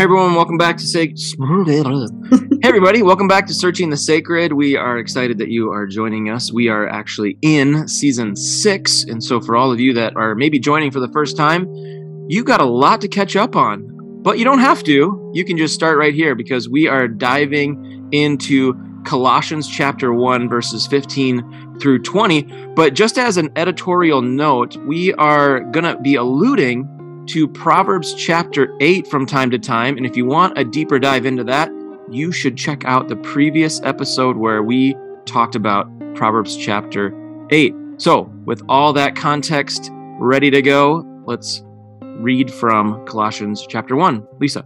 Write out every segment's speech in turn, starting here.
Hey everyone, welcome back to say. hey everybody, welcome back to Searching the Sacred. We are excited that you are joining us. We are actually in season six, and so for all of you that are maybe joining for the first time, you've got a lot to catch up on. But you don't have to. You can just start right here because we are diving into Colossians chapter 1, verses 15 through 20. But just as an editorial note, we are going to be alluding to Proverbs chapter 8 from time to time. And if you want a deeper dive into that, you should check out the previous episode where we talked about Proverbs chapter 8. So, with all that context ready to go, let's read from Colossians chapter 1. Lisa.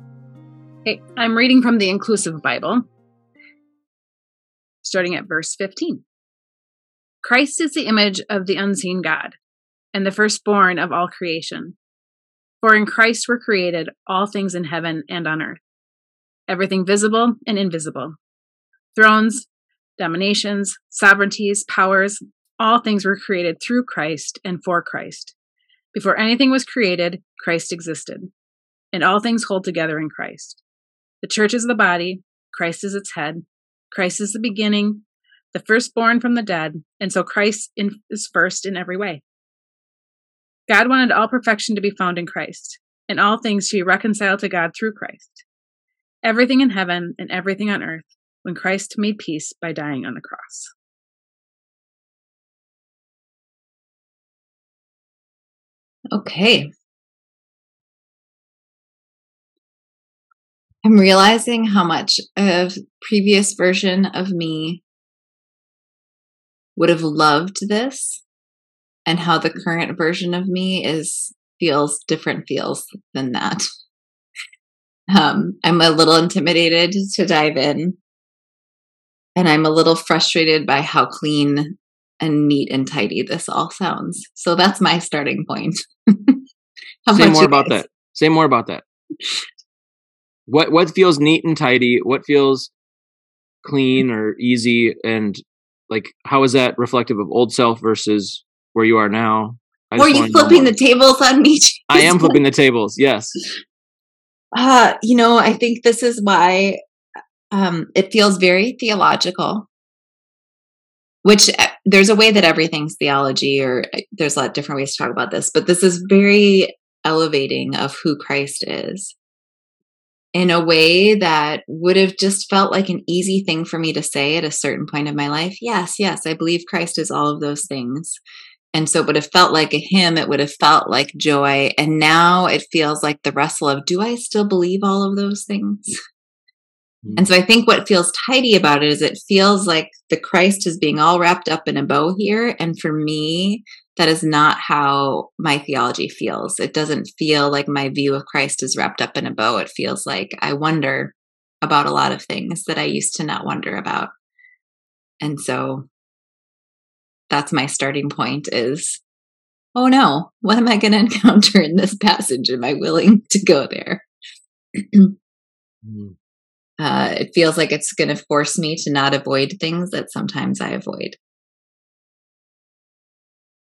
Hey, I'm reading from the Inclusive Bible, starting at verse 15. Christ is the image of the unseen God and the firstborn of all creation. For in Christ were created all things in heaven and on earth, everything visible and invisible, thrones, dominations, sovereignties, powers, all things were created through Christ and for Christ. Before anything was created, Christ existed, and all things hold together in Christ. The church is the body, Christ is its head, Christ is the beginning, the firstborn from the dead, and so Christ is first in every way. God wanted all perfection to be found in Christ, and all things to be reconciled to God through Christ. Everything in heaven and everything on earth, when Christ made peace by dying on the cross. Okay. I'm realizing how much of previous version of me would have loved this and how the current version of me is feels different feels than that. Um, I'm a little intimidated to dive in, and I'm a little frustrated by how clean and neat and tidy this all sounds. So that's my starting point. Say more about that. Say more about that. What what feels neat and tidy? What feels clean or easy? And like, how is that reflective of old self versus where you are now. I or you flipping the tables on me? I am flipping the tables. Yes. Uh, you know, I think this is why um, it feels very theological. Which uh, there's a way that everything's theology, or uh, there's a lot of different ways to talk about this, but this is very elevating of who Christ is in a way that would have just felt like an easy thing for me to say at a certain point of my life. Yes, yes, I believe Christ is all of those things. And so it would have felt like a hymn, it would have felt like joy. And now it feels like the wrestle of, do I still believe all of those things? Mm-hmm. And so I think what feels tidy about it is it feels like the Christ is being all wrapped up in a bow here. And for me, that is not how my theology feels. It doesn't feel like my view of Christ is wrapped up in a bow. It feels like I wonder about a lot of things that I used to not wonder about. And so that's my starting point is oh no what am i going to encounter in this passage? Am i willing to go there? Mm. uh, it feels like it's going to force me to not avoid things that sometimes i avoid.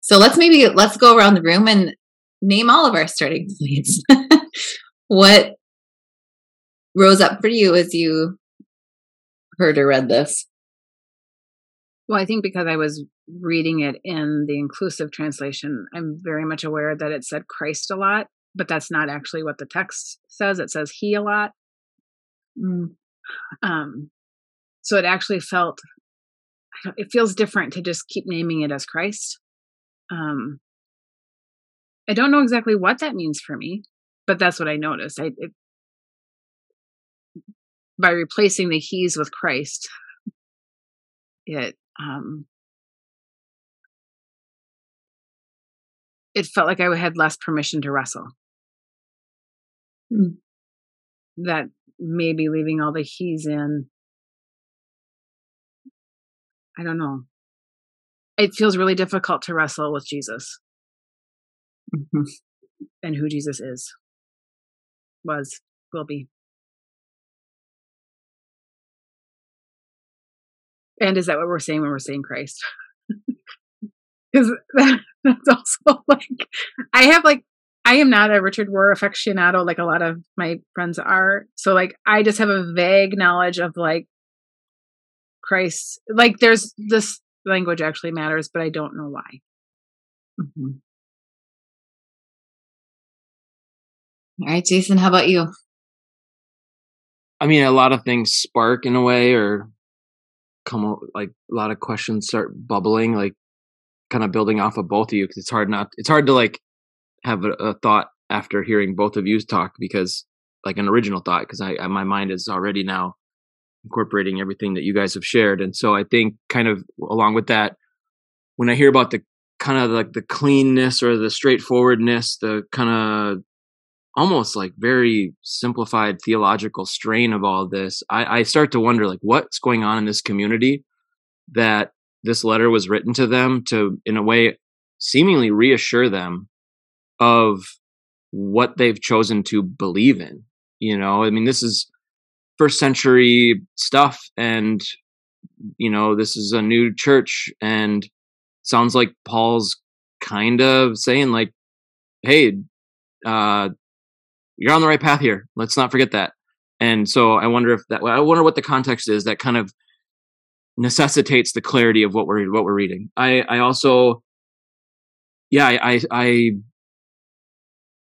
So let's maybe let's go around the room and name all of our starting points. What rose up for you as you heard or read this well, I think because I was reading it in the inclusive translation, I'm very much aware that it said Christ a lot, but that's not actually what the text says. It says He a lot. Mm. Um, so it actually felt, it feels different to just keep naming it as Christ. Um, I don't know exactly what that means for me, but that's what I noticed. I, it, by replacing the He's with Christ, it um, it felt like I had less permission to wrestle. Mm. That maybe leaving all the he's in. I don't know. It feels really difficult to wrestle with Jesus mm-hmm. and who Jesus is, was, will be. And is that what we're saying when we're saying Christ? Because that, that's also like, I have like I am not a Richard Rohr aficionado like a lot of my friends are. So like I just have a vague knowledge of like Christ. Like there's this language actually matters, but I don't know why. Mm-hmm. All right, Jason, how about you? I mean, a lot of things spark in a way, or come like a lot of questions start bubbling, like kind of building off of both of you because it's hard not. It's hard to like have a, a, thought after hearing both of you talk because like an original thought because I, I my mind is already now incorporating everything that you guys have shared, and so I think kind of along with that, when I hear about the kind of like the cleanness or the straightforwardness, the kind of almost like very simplified theological strain of all this, I, I start to wonder like what's going on in this community that this letter was written to them to, in a way, seemingly reassure them of what they've chosen to believe in. You know, I mean, this is first century stuff, and you know, this is a new church, and sounds like Paul's kind of saying like, "Hey, uh, you're on the right path here. Let's not forget that. And so I wonder if that I wonder what the context is that kind of necessitates the clarity of what we're what we're reading. I I also yeah, I I, I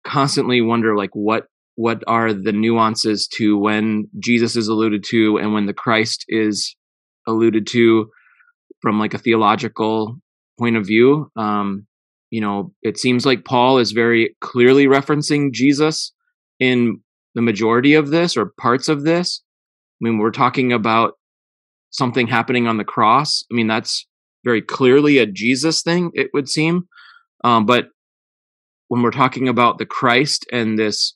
constantly wonder like what what are the nuances to when Jesus is alluded to and when the Christ is alluded to from like a theological point of view. Um, you know, it seems like Paul is very clearly referencing Jesus in the majority of this or parts of this. I mean, we're talking about something happening on the cross. I mean, that's very clearly a Jesus thing, it would seem. Um, but when we're talking about the Christ and this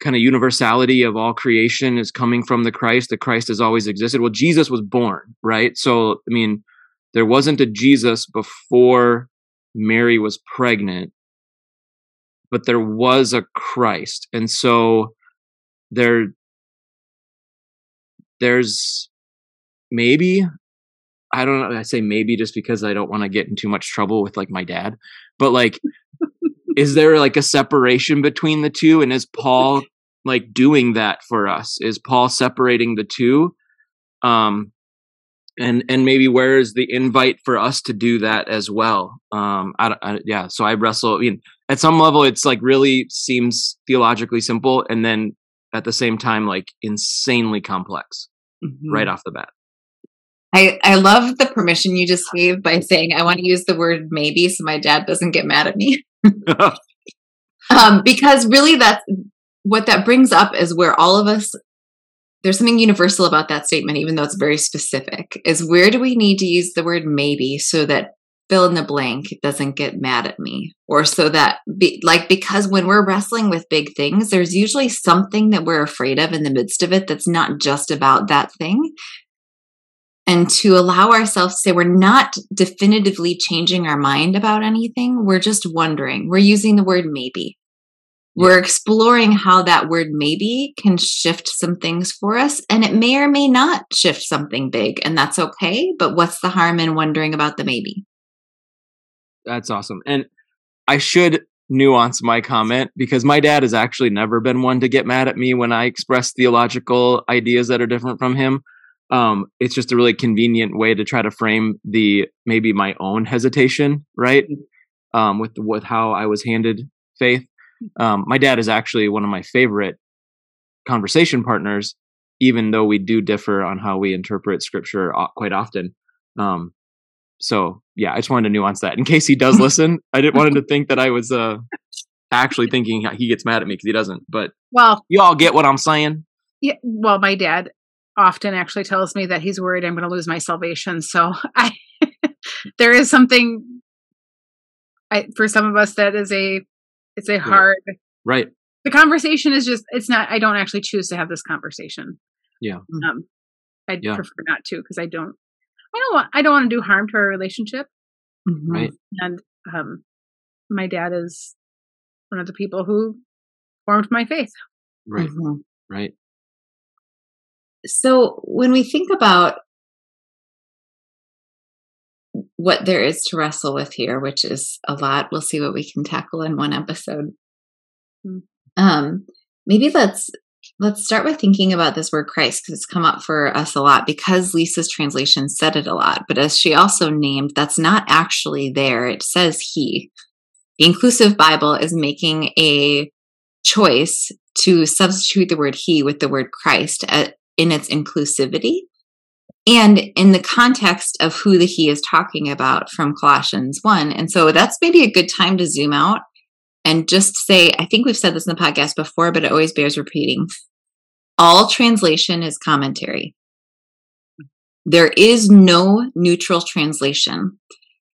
kind of universality of all creation is coming from the Christ, the Christ has always existed. Well, Jesus was born, right? So, I mean, there wasn't a Jesus before Mary was pregnant but there was a Christ. And so there there's maybe I don't know I say maybe just because I don't want to get in too much trouble with like my dad. But like is there like a separation between the two and is Paul like doing that for us? Is Paul separating the two? Um and and maybe where is the invite for us to do that as well um I, I, yeah so i wrestle i mean at some level it's like really seems theologically simple and then at the same time like insanely complex mm-hmm. right off the bat I, I love the permission you just gave by saying I want to use the word maybe so my dad doesn't get mad at me. um, because really that's what that brings up is where all of us there's something universal about that statement, even though it's very specific, is where do we need to use the word maybe so that fill in the blank doesn't get mad at me? Or so that, be, like, because when we're wrestling with big things, there's usually something that we're afraid of in the midst of it that's not just about that thing. And to allow ourselves to say we're not definitively changing our mind about anything, we're just wondering. We're using the word maybe. We're exploring how that word maybe can shift some things for us, and it may or may not shift something big, and that's okay. But what's the harm in wondering about the maybe? That's awesome. And I should nuance my comment because my dad has actually never been one to get mad at me when I express theological ideas that are different from him. Um, it's just a really convenient way to try to frame the maybe my own hesitation, right? Mm-hmm. Um, with with how I was handed faith. Um, my dad is actually one of my favorite conversation partners, even though we do differ on how we interpret scripture quite often. Um, so yeah, I just wanted to nuance that in case he does listen. I didn't want him to think that I was uh, actually thinking he gets mad at me because he doesn't. But well, you all get what I'm saying. Yeah. Well, my dad often actually tells me that he's worried I'm going to lose my salvation. So I, there is something. I, for some of us, that is a it's a hard right. The conversation is just it's not I don't actually choose to have this conversation. Yeah. Um I yeah. prefer not to because I don't I don't want I don't want to do harm to our relationship. Mm-hmm. Right. And um my dad is one of the people who formed my faith. Right. Mm-hmm. Right. So when we think about what there is to wrestle with here, which is a lot. We'll see what we can tackle in one episode. Mm. Um, maybe let's let's start with thinking about this word Christ because it's come up for us a lot because Lisa's translation said it a lot. But as she also named, that's not actually there. It says he. The inclusive Bible is making a choice to substitute the word he with the word Christ at, in its inclusivity and in the context of who the he is talking about from Colossians 1. And so that's maybe a good time to zoom out and just say, I think we've said this in the podcast before, but it always bears repeating. All translation is commentary. There is no neutral translation.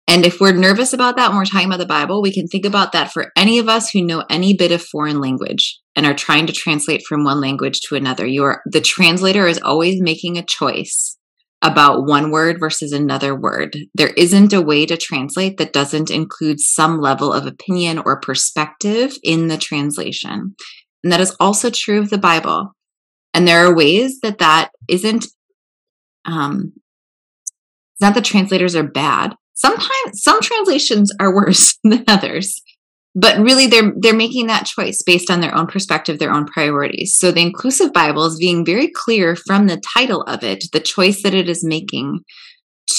And if we're nervous about that when we're talking about the Bible, we can think about that for any of us who know any bit of foreign language and are trying to translate from one language to another. You are the translator is always making a choice about one word versus another word. There isn't a way to translate that doesn't include some level of opinion or perspective in the translation. And that is also true of the Bible. And there are ways that that isn't, um, it's not that translators are bad. Sometimes some translations are worse than others but really they're they're making that choice based on their own perspective their own priorities so the inclusive bible is being very clear from the title of it the choice that it is making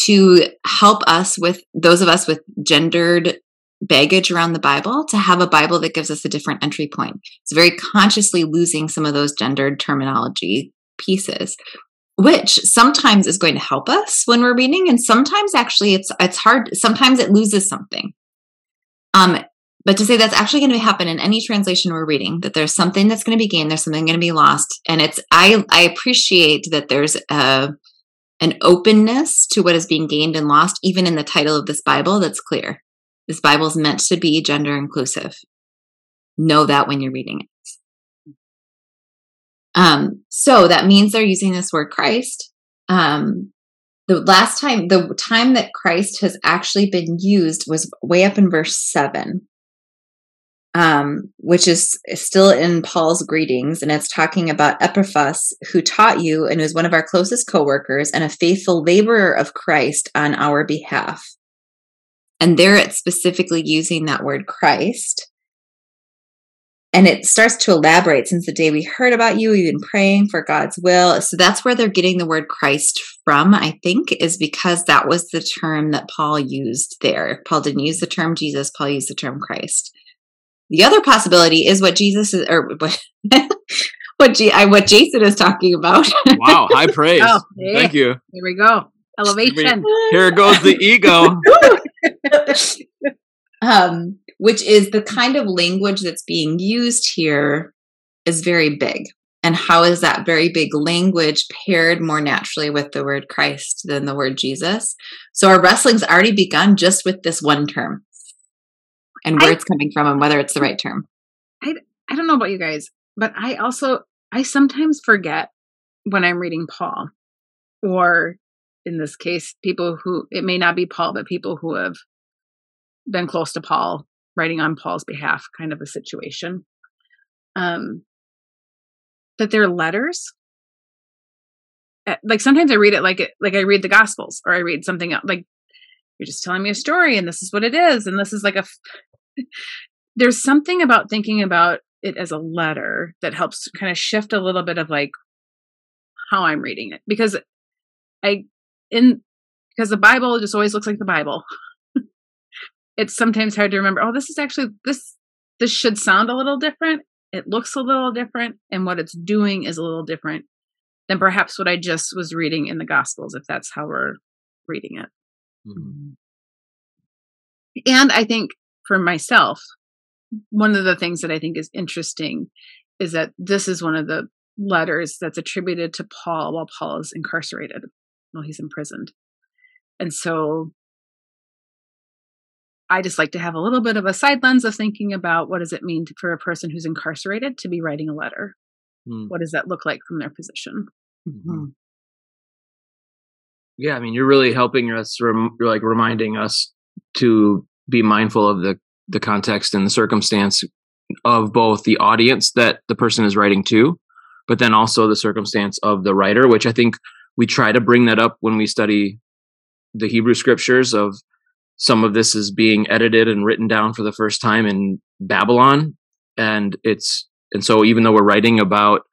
to help us with those of us with gendered baggage around the bible to have a bible that gives us a different entry point. It's very consciously losing some of those gendered terminology pieces which sometimes is going to help us when we're reading and sometimes actually it's it's hard sometimes it loses something. Um but to say that's actually going to happen in any translation we're reading that there's something that's going to be gained there's something going to be lost and it's i i appreciate that there's a an openness to what is being gained and lost even in the title of this bible that's clear this bible is meant to be gender inclusive. Know that when you're reading it. Um so that means they're using this word christ. Um the last time the time that christ has actually been used was way up in verse 7 um, which is still in Paul's greetings, and it's talking about Epaphras, who taught you and was one of our closest coworkers and a faithful laborer of Christ on our behalf. And there it's specifically using that word Christ. And it starts to elaborate since the day we heard about you, we've been praying for God's will. So that's where they're getting the word Christ from, I think, is because that was the term that Paul used there. If Paul didn't use the term Jesus, Paul used the term Christ. The other possibility is what Jesus is, or what what, G, I, what Jason is talking about. wow, high praise. Oh, yeah. Thank you. Here we go. Elevation. Here goes the ego. um, which is the kind of language that's being used here is very big. And how is that very big language paired more naturally with the word Christ than the word Jesus? So our wrestling's already begun just with this one term and where I, it's coming from and whether it's the right term. I, I don't know about you guys, but I also, I sometimes forget when I'm reading Paul, or in this case, people who, it may not be Paul, but people who have been close to Paul, writing on Paul's behalf, kind of a situation. Um, that they're letters. Eh, like sometimes I read it like it, like I read the Gospels, or I read something else. Like you're just telling me a story, and this is what it is, and this is like a there's something about thinking about it as a letter that helps kind of shift a little bit of like how I'm reading it because I in because the Bible just always looks like the Bible. it's sometimes hard to remember, oh, this is actually this this should sound a little different. It looks a little different and what it's doing is a little different than perhaps what I just was reading in the gospels if that's how we're reading it. Mm-hmm. And I think for myself, one of the things that I think is interesting is that this is one of the letters that's attributed to Paul while Paul is incarcerated, while he's imprisoned. And so I just like to have a little bit of a side lens of thinking about what does it mean to, for a person who's incarcerated to be writing a letter? Mm. What does that look like from their position? Mm-hmm. Yeah, I mean, you're really helping us. Rem- you're like reminding us to be mindful of the the context and the circumstance of both the audience that the person is writing to, but then also the circumstance of the writer, which I think we try to bring that up when we study the Hebrew scriptures of some of this is being edited and written down for the first time in Babylon. And it's, and so even though we're writing about,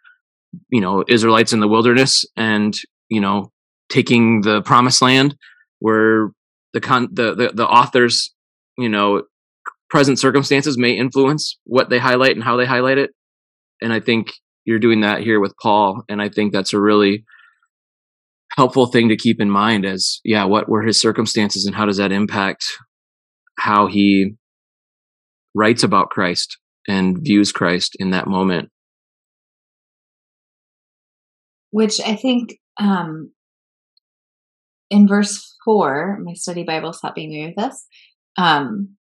you know, Israelites in the wilderness and, you know, taking the promised land, where the con, the, the, the authors, you know, present circumstances may influence what they highlight and how they highlight it. And I think you're doing that here with Paul. And I think that's a really helpful thing to keep in mind as, yeah, what were his circumstances and how does that impact how he writes about Christ and views Christ in that moment? Which I think um, in verse four, my study Bible's helping me with this. Um,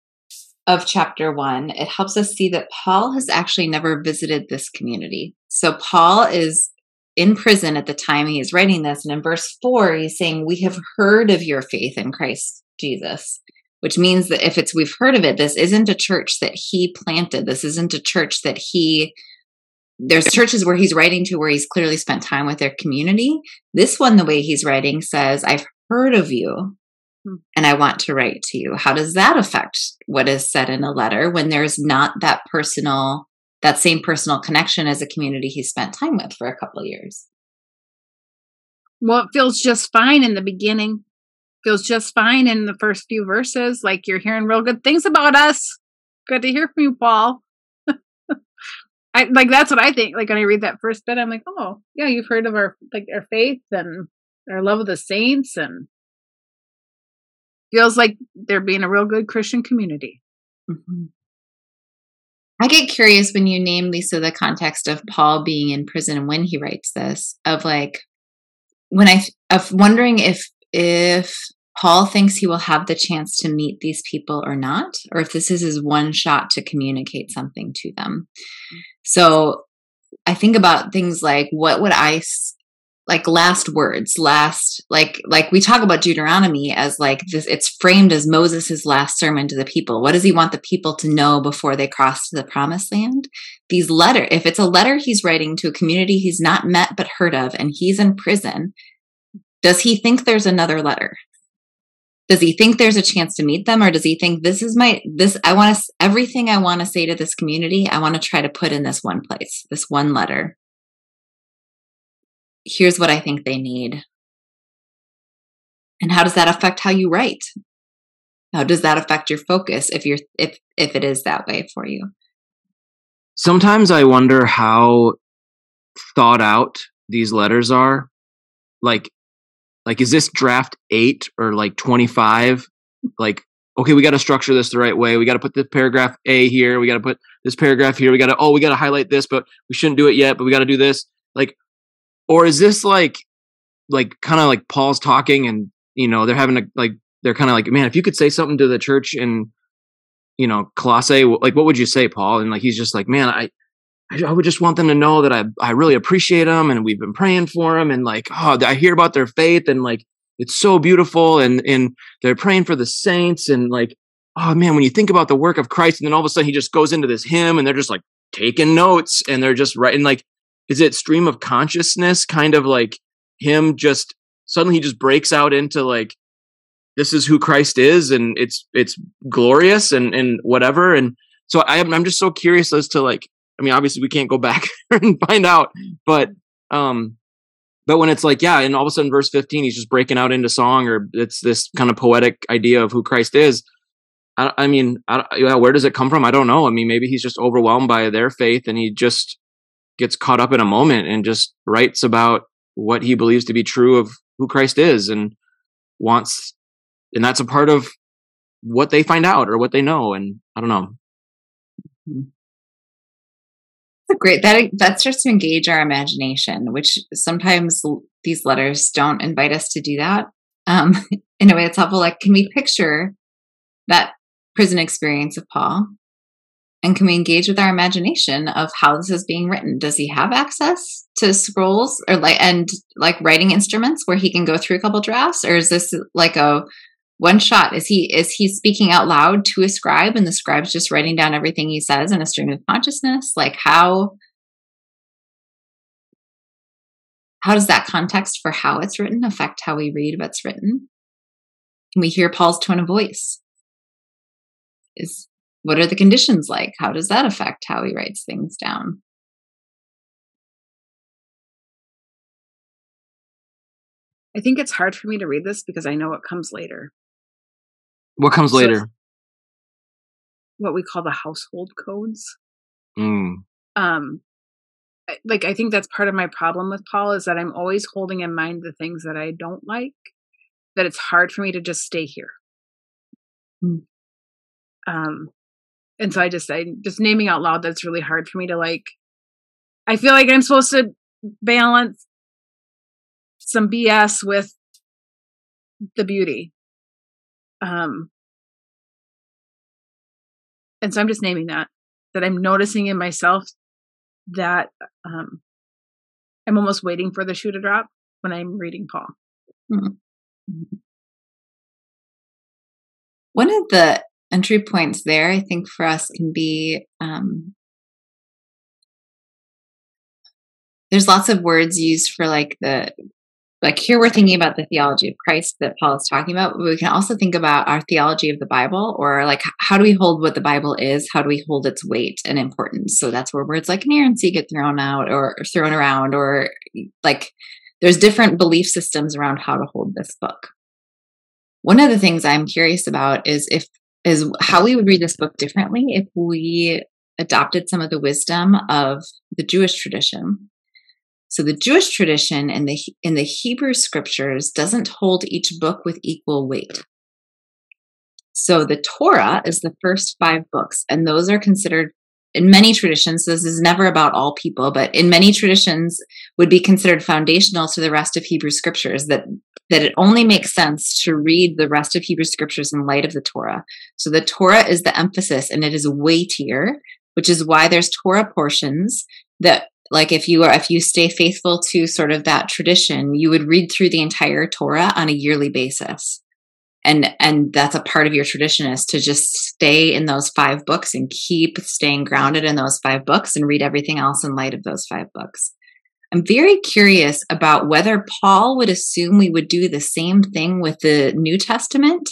of chapter one, it helps us see that Paul has actually never visited this community. So Paul is in prison at the time he is writing this. And in verse four, he's saying, We have heard of your faith in Christ Jesus, which means that if it's we've heard of it, this isn't a church that he planted. This isn't a church that he there's churches where he's writing to where he's clearly spent time with their community. This one, the way he's writing says, I've heard of you and I want to write to you. How does that affect what is said in a letter when there's not that personal, that same personal connection as a community he spent time with for a couple of years? Well, it feels just fine in the beginning. Feels just fine in the first few verses. Like you're hearing real good things about us. Good to hear from you, Paul. I like that's what I think. Like when I read that first bit, I'm like, oh yeah, you've heard of our like our faith and our love of the saints and feels like they're being a real good Christian community. Mm-hmm. I get curious when you name Lisa the context of Paul being in prison and when he writes this of like when I of wondering if if Paul thinks he will have the chance to meet these people or not, or if this is his one shot to communicate something to them. Mm. So I think about things like what would I like last words last like like we talk about deuteronomy as like this it's framed as moses's last sermon to the people. What does he want the people to know before they cross to the promised land? These letter if it's a letter he's writing to a community he's not met but heard of and he's in prison does he think there's another letter? Does he think there's a chance to meet them or does he think this is my this i want to everything i want to say to this community i want to try to put in this one place this one letter here's what I think they need. And how does that affect how you write? How does that affect your focus if you're if if it is that way for you? Sometimes I wonder how thought out these letters are. Like like is this draft 8 or like 25? Like okay, we got to structure this the right way. We got to put this paragraph A here. We got to put this paragraph here. We got to, oh, we got to highlight this, but we shouldn't do it yet, but we got to do this. Like, or is this like like kind of like Paul's talking and you know they're having a like they're kind of like man if you could say something to the church in you know Colossae like what would you say Paul? And like he's just like man I I would just want them to know that I I really appreciate them and we've been praying for them and like oh I hear about their faith and like it's so beautiful and and they're praying for the saints and like oh man when you think about the work of Christ and then all of a sudden he just goes into this hymn and they're just like taking notes and they're just writing like is it stream of consciousness kind of like him just suddenly he just breaks out into like this is who Christ is and it's it's glorious and and whatever. And so I am I'm just so curious as to like I mean obviously we can't go back and find out but um but when it's like yeah and all of a sudden verse 15 he's just breaking out into song or it's this kind of poetic idea of who Christ is. I, I mean I, yeah, where does it come from? I don't know. I mean maybe he's just overwhelmed by their faith and he just gets caught up in a moment and just writes about what he believes to be true of who Christ is and wants and that's a part of what they find out or what they know and I don't know. Mm-hmm. Great. That that starts to engage our imagination, which sometimes these letters don't invite us to do that. Um, in a way, it's helpful. Like, can we picture that prison experience of Paul? And can we engage with our imagination of how this is being written? Does he have access to scrolls or like and like writing instruments where he can go through a couple drafts? Or is this like a one shot? Is he is he speaking out loud to a scribe and the scribe's just writing down everything he says in a stream of consciousness? Like how how does that context for how it's written affect how we read what's written? Can we hear paul's tone of voice? Is what are the conditions like? How does that affect how he writes things down? I think it's hard for me to read this because I know what comes later. What comes So- later? What we call the household codes. Mm. Um like I think that's part of my problem with Paul is that I'm always holding in mind the things that I don't like that it's hard for me to just stay here. Mm. Um and so I just I just naming out loud that's really hard for me to like I feel like I'm supposed to balance some BS with the beauty. Um and so I'm just naming that that I'm noticing in myself that um I'm almost waiting for the shoe to drop when I'm reading Paul. One of the entry points there, I think, for us can be um, there's lots of words used for like the like here we're thinking about the theology of Christ that Paul is talking about, but we can also think about our theology of the Bible or like how do we hold what the Bible is? How do we hold its weight and importance? So that's where words like inerrancy get thrown out or, or thrown around, or like there's different belief systems around how to hold this book. One of the things I'm curious about is if is how we would read this book differently if we adopted some of the wisdom of the Jewish tradition. So the Jewish tradition in the in the Hebrew scriptures doesn't hold each book with equal weight. So the Torah is the first 5 books and those are considered in many traditions this is never about all people but in many traditions would be considered foundational to the rest of Hebrew scriptures that that it only makes sense to read the rest of Hebrew scriptures in light of the Torah. So the Torah is the emphasis and it is weightier, which is why there's Torah portions that like if you are if you stay faithful to sort of that tradition, you would read through the entire Torah on a yearly basis. And and that's a part of your tradition is to just stay in those five books and keep staying grounded in those five books and read everything else in light of those five books. I'm very curious about whether Paul would assume we would do the same thing with the New Testament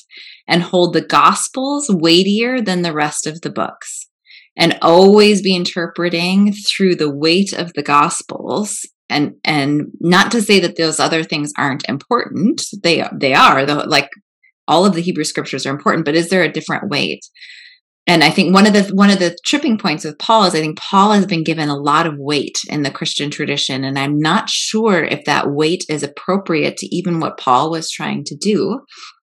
and hold the Gospels weightier than the rest of the books and always be interpreting through the weight of the Gospels. And, and not to say that those other things aren't important. They, they are though like all of the Hebrew scriptures are important, but is there a different weight? and i think one of the one of the tripping points with paul is i think paul has been given a lot of weight in the christian tradition and i'm not sure if that weight is appropriate to even what paul was trying to do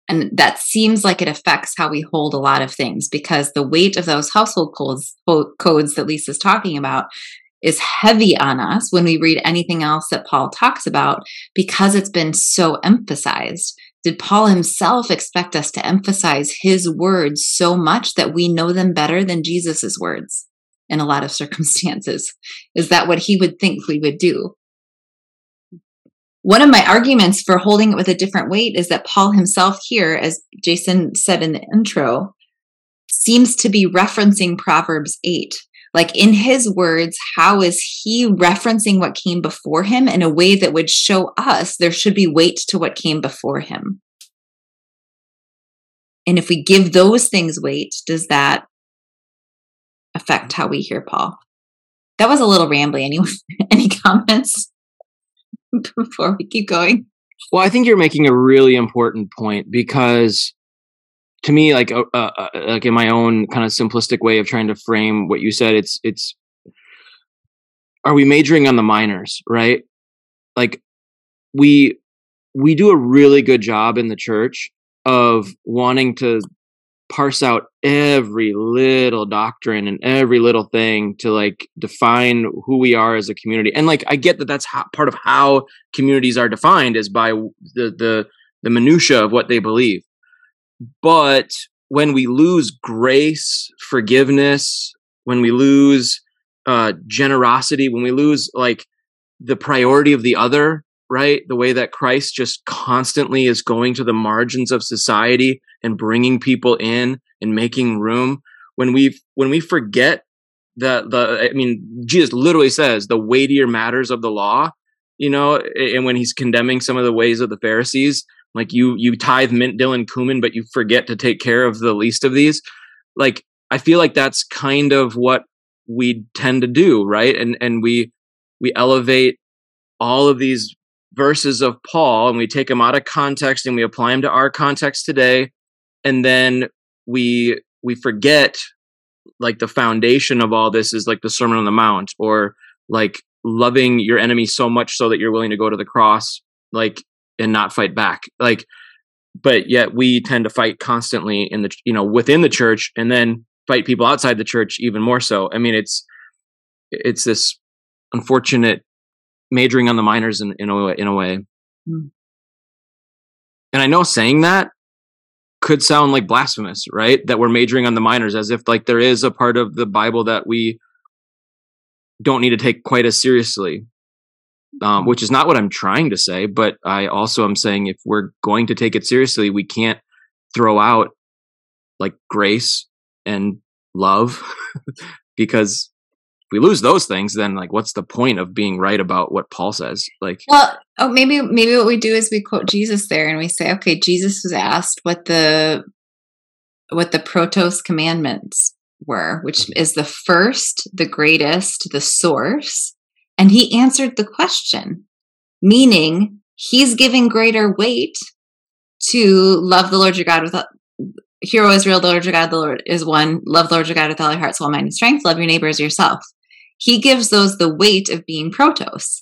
and that seems like it affects how we hold a lot of things because the weight of those household codes codes that lisa's talking about is heavy on us when we read anything else that paul talks about because it's been so emphasized did Paul himself expect us to emphasize his words so much that we know them better than Jesus's words in a lot of circumstances? Is that what he would think we would do? One of my arguments for holding it with a different weight is that Paul himself here, as Jason said in the intro, seems to be referencing Proverbs 8. Like in his words, how is he referencing what came before him in a way that would show us there should be weight to what came before him? And if we give those things weight, does that affect how we hear Paul? That was a little rambly. Any any comments before we keep going? Well, I think you're making a really important point because to me like uh, uh, like in my own kind of simplistic way of trying to frame what you said it's it's are we majoring on the minors right? Like we we do a really good job in the church of wanting to parse out every little doctrine and every little thing to like define who we are as a community. And like i get that that's how, part of how communities are defined is by the the the minutia of what they believe but when we lose grace forgiveness when we lose uh generosity when we lose like the priority of the other right the way that christ just constantly is going to the margins of society and bringing people in and making room when we when we forget the the i mean jesus literally says the weightier matters of the law you know and when he's condemning some of the ways of the pharisees like you you tithe mint dill and cumin but you forget to take care of the least of these like I feel like that's kind of what we tend to do, right? And and we we elevate all of these verses of Paul and we take them out of context and we apply them to our context today and then we we forget like the foundation of all this is like the sermon on the mount or like loving your enemy so much so that you're willing to go to the cross like and not fight back. Like but yet we tend to fight constantly in the you know within the church and then fight people outside the church even more so. I mean it's it's this unfortunate majoring on the minors in, in a in a way. Mm. and i know saying that could sound like blasphemous right? That we're majoring on the minors as if like there is a part of the bible that we don't need to take quite as seriously um, which is not what i'm trying to say but i also am saying if we're going to take it seriously we can't throw out like grace and love because if we lose those things then like what's the point of being right about what paul says? Like well oh maybe maybe what we do is we quote jesus there and we say okay jesus was asked what the what the protos commandments were which is the first the greatest the source and he answered the question meaning he's giving greater weight to love the lord your god with Hear O Israel, the Lord your God, the Lord is one. Love the Lord your God with all your heart, soul, mind, and strength. Love your neighbor as yourself. He gives those the weight of being protos,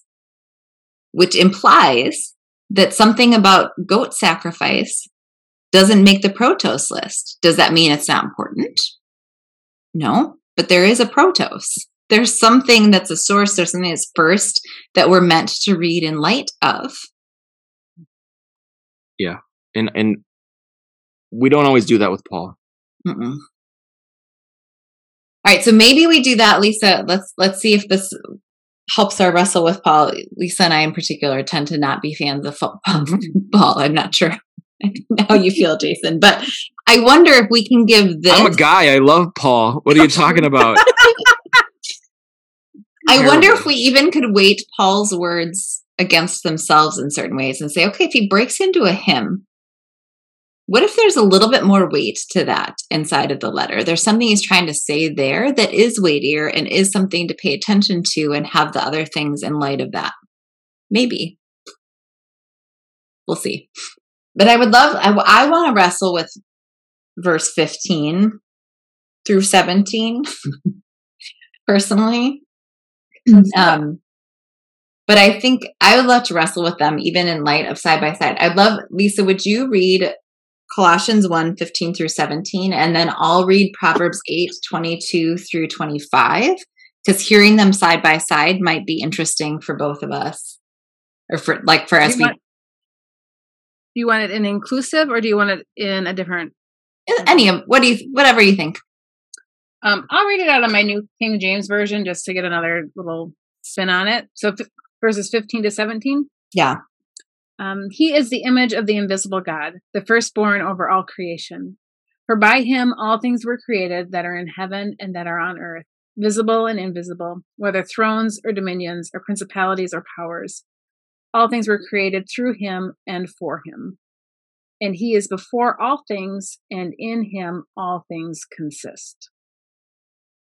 which implies that something about goat sacrifice doesn't make the protos list. Does that mean it's not important? No, but there is a protos. There's something that's a source, there's something that's first that we're meant to read in light of. Yeah. And and we don't always do that with Paul. Mm-mm. All right, so maybe we do that, Lisa. Let's let's see if this helps our wrestle with Paul. Lisa and I, in particular, tend to not be fans of Paul. I'm not sure how you feel, Jason, but I wonder if we can give this. I'm a guy. I love Paul. What are you talking about? I wonder if we even could weight Paul's words against themselves in certain ways and say, okay, if he breaks into a hymn what if there's a little bit more weight to that inside of the letter? There's something he's trying to say there that is weightier and is something to pay attention to and have the other things in light of that. Maybe. We'll see. But I would love, I, I want to wrestle with verse 15 through 17 personally. Um, but I think I would love to wrestle with them even in light of side by side. I'd love, Lisa, would you read Colossians 1 15 through 17. And then I'll read Proverbs 8 22 through 25, because hearing them side by side might be interesting for both of us. Or for like for us. Do you want it in inclusive or do you want it in a different? Any of what do you, whatever you think. Um, I'll read it out of my new King James version just to get another little spin on it. So f- verses 15 to 17. Yeah. Um, he is the image of the invisible God, the firstborn over all creation. For by him all things were created that are in heaven and that are on earth, visible and invisible, whether thrones or dominions or principalities or powers. All things were created through him and for him. And he is before all things, and in him all things consist.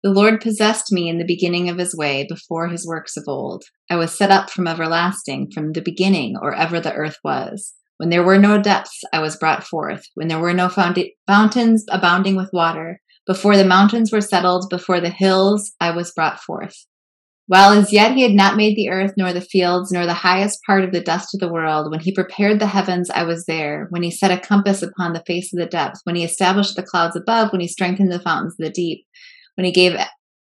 The Lord possessed me in the beginning of his way, before his works of old. I was set up from everlasting, from the beginning, or ever the earth was. When there were no depths, I was brought forth. When there were no fountains abounding with water, before the mountains were settled, before the hills, I was brought forth. While as yet he had not made the earth, nor the fields, nor the highest part of the dust of the world, when he prepared the heavens, I was there. When he set a compass upon the face of the depths, when he established the clouds above, when he strengthened the fountains of the deep, when he gave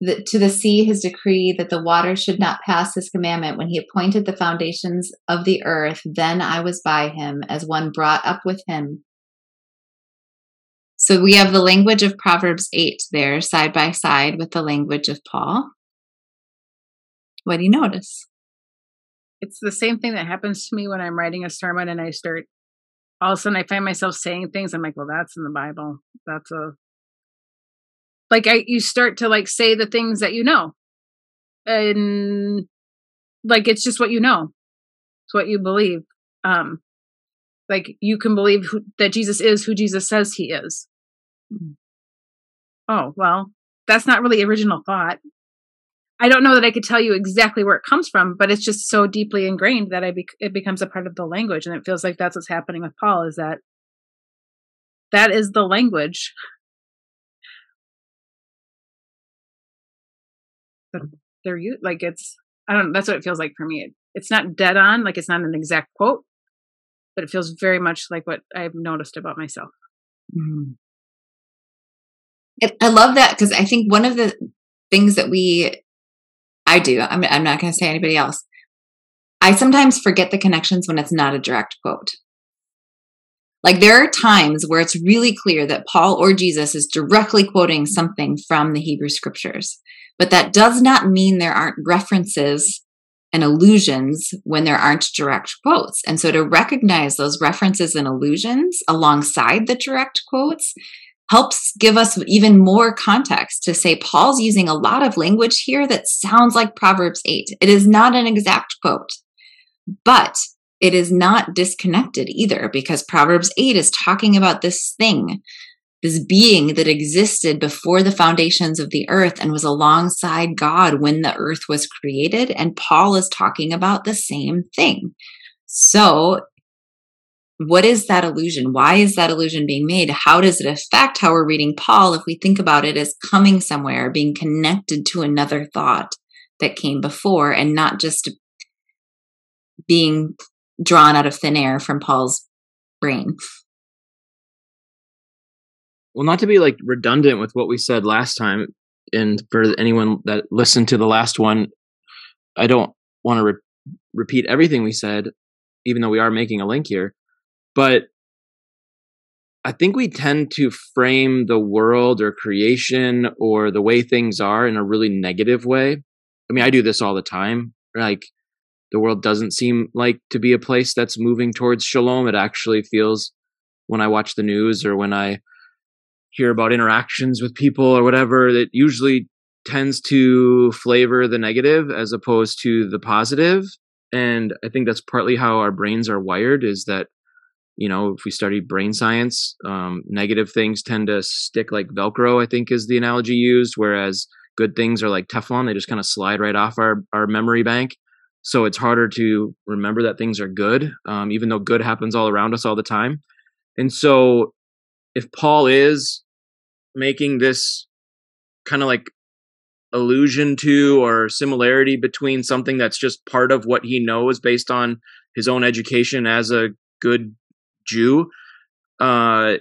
the, to the sea his decree that the water should not pass his commandment, when he appointed the foundations of the earth, then I was by him as one brought up with him. So we have the language of Proverbs 8 there side by side with the language of Paul. What do you notice? It's the same thing that happens to me when I'm writing a sermon and I start all of a sudden I find myself saying things. I'm like, well, that's in the Bible. That's a like I, you start to like say the things that you know and like it's just what you know it's what you believe um like you can believe who, that jesus is who jesus says he is oh, well, that's not really original thought. I don't know that I could tell you exactly where it comes from, but it's just so deeply ingrained that I be- it becomes a part of the language, and it feels like that's what's happening with Paul. Is that that is the language. But they're you like it's I don't. That's what it feels like for me. It, it's not dead on, like it's not an exact quote, but it feels very much like what I've noticed about myself. Mm-hmm. I love that because I think one of the things that we I do. I'm, I'm not going to say anybody else. I sometimes forget the connections when it's not a direct quote. Like there are times where it's really clear that Paul or Jesus is directly quoting something from the Hebrew scriptures, but that does not mean there aren't references and allusions when there aren't direct quotes. And so to recognize those references and allusions alongside the direct quotes helps give us even more context to say Paul's using a lot of language here that sounds like Proverbs 8. It is not an exact quote, but it is not disconnected either because Proverbs 8 is talking about this thing, this being that existed before the foundations of the earth and was alongside God when the earth was created. And Paul is talking about the same thing. So what is that illusion? Why is that illusion being made? How does it affect how we're reading Paul if we think about it as coming somewhere, being connected to another thought that came before and not just being drawn out of thin air from Paul's brain? Well, not to be like redundant with what we said last time, and for anyone that listened to the last one, I don't want to re- repeat everything we said, even though we are making a link here but I think we tend to frame the world or creation or the way things are in a really negative way. I mean, I do this all the time. Like, the world doesn't seem like to be a place that's moving towards shalom. It actually feels when I watch the news or when I hear about interactions with people or whatever, that usually tends to flavor the negative as opposed to the. And I think that's partly how our brains are wired is that you know if we study brain science um, negative things tend to stick like velcro i think is the analogy used whereas good things are like teflon they just kind of slide right off our, our memory bank so it's harder to remember that things are good um, even though good happens all around us all the time and so if paul is making this kind of like allusion to or similarity between something that's just part of what he knows based on his own education as a good Jew, uh,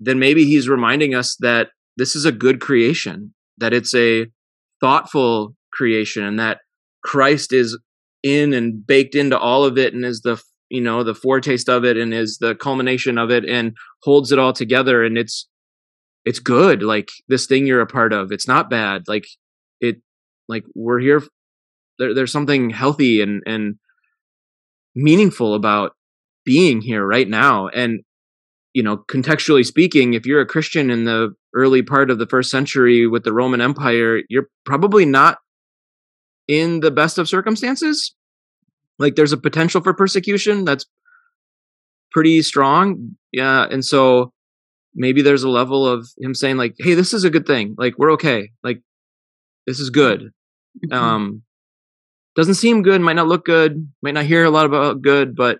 then maybe he's reminding us that this is a good creation, that it's a thoughtful creation, and that Christ is in and baked into all of it and is the you know the foretaste of it and is the culmination of it and holds it all together and it's it's good. Like this thing you're a part of it's not bad. Like it like we're here there, there's something healthy and and meaningful about being here right now. And you know contextually speaking if you're a christian in the early part of the first century with the roman empire you're probably not in the best of circumstances like there's a potential for persecution that's pretty strong yeah and so maybe there's a level of him saying like hey this is a good thing like we're okay like this is good mm-hmm. um doesn't seem good might not look good might not hear a lot about good but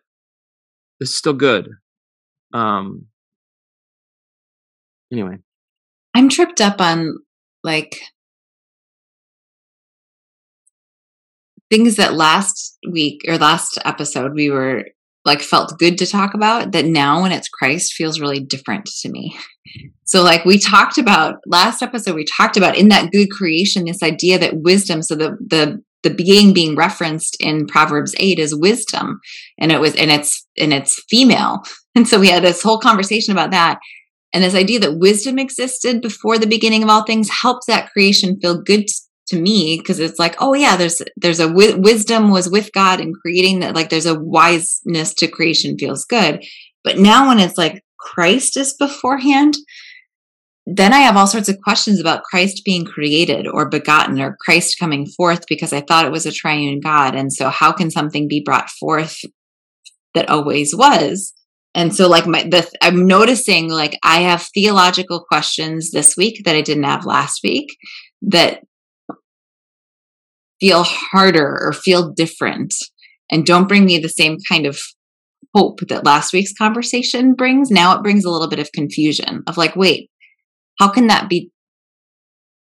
it's still good. Um. Anyway, I'm tripped up on like things that last week or last episode we were like felt good to talk about that now when it's Christ feels really different to me. So like we talked about last episode we talked about in that good creation this idea that wisdom so the the the being being referenced in Proverbs 8 is wisdom and it was and it's and it's female. And so we had this whole conversation about that. And this idea that wisdom existed before the beginning of all things helps that creation feel good to me because it's like, oh yeah, there's there's a wisdom was with God in creating that like there's a wiseness to creation feels good. But now when it's like Christ is beforehand, then I have all sorts of questions about Christ being created or begotten or Christ coming forth because I thought it was a triune God. And so, how can something be brought forth that always was and so like my the i'm noticing like i have theological questions this week that i didn't have last week that feel harder or feel different. And don't bring me the same kind of hope that last week's conversation brings. Now it brings a little bit of confusion of like wait how can that be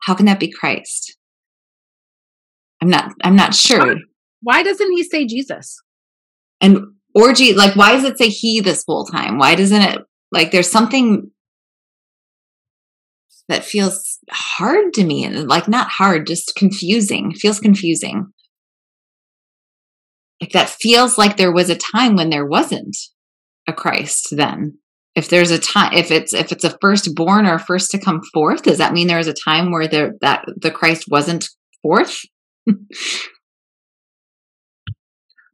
how can that be christ? I'm not i'm not sure. Why doesn't he say jesus? And orgy like why does it say he this whole time? Why doesn't it like there's something that feels hard to me and like not hard just confusing feels confusing like that feels like there was a time when there wasn't a christ then if there's a time if it's if it's a firstborn or first to come forth does that mean there was a time where there that the christ wasn't forth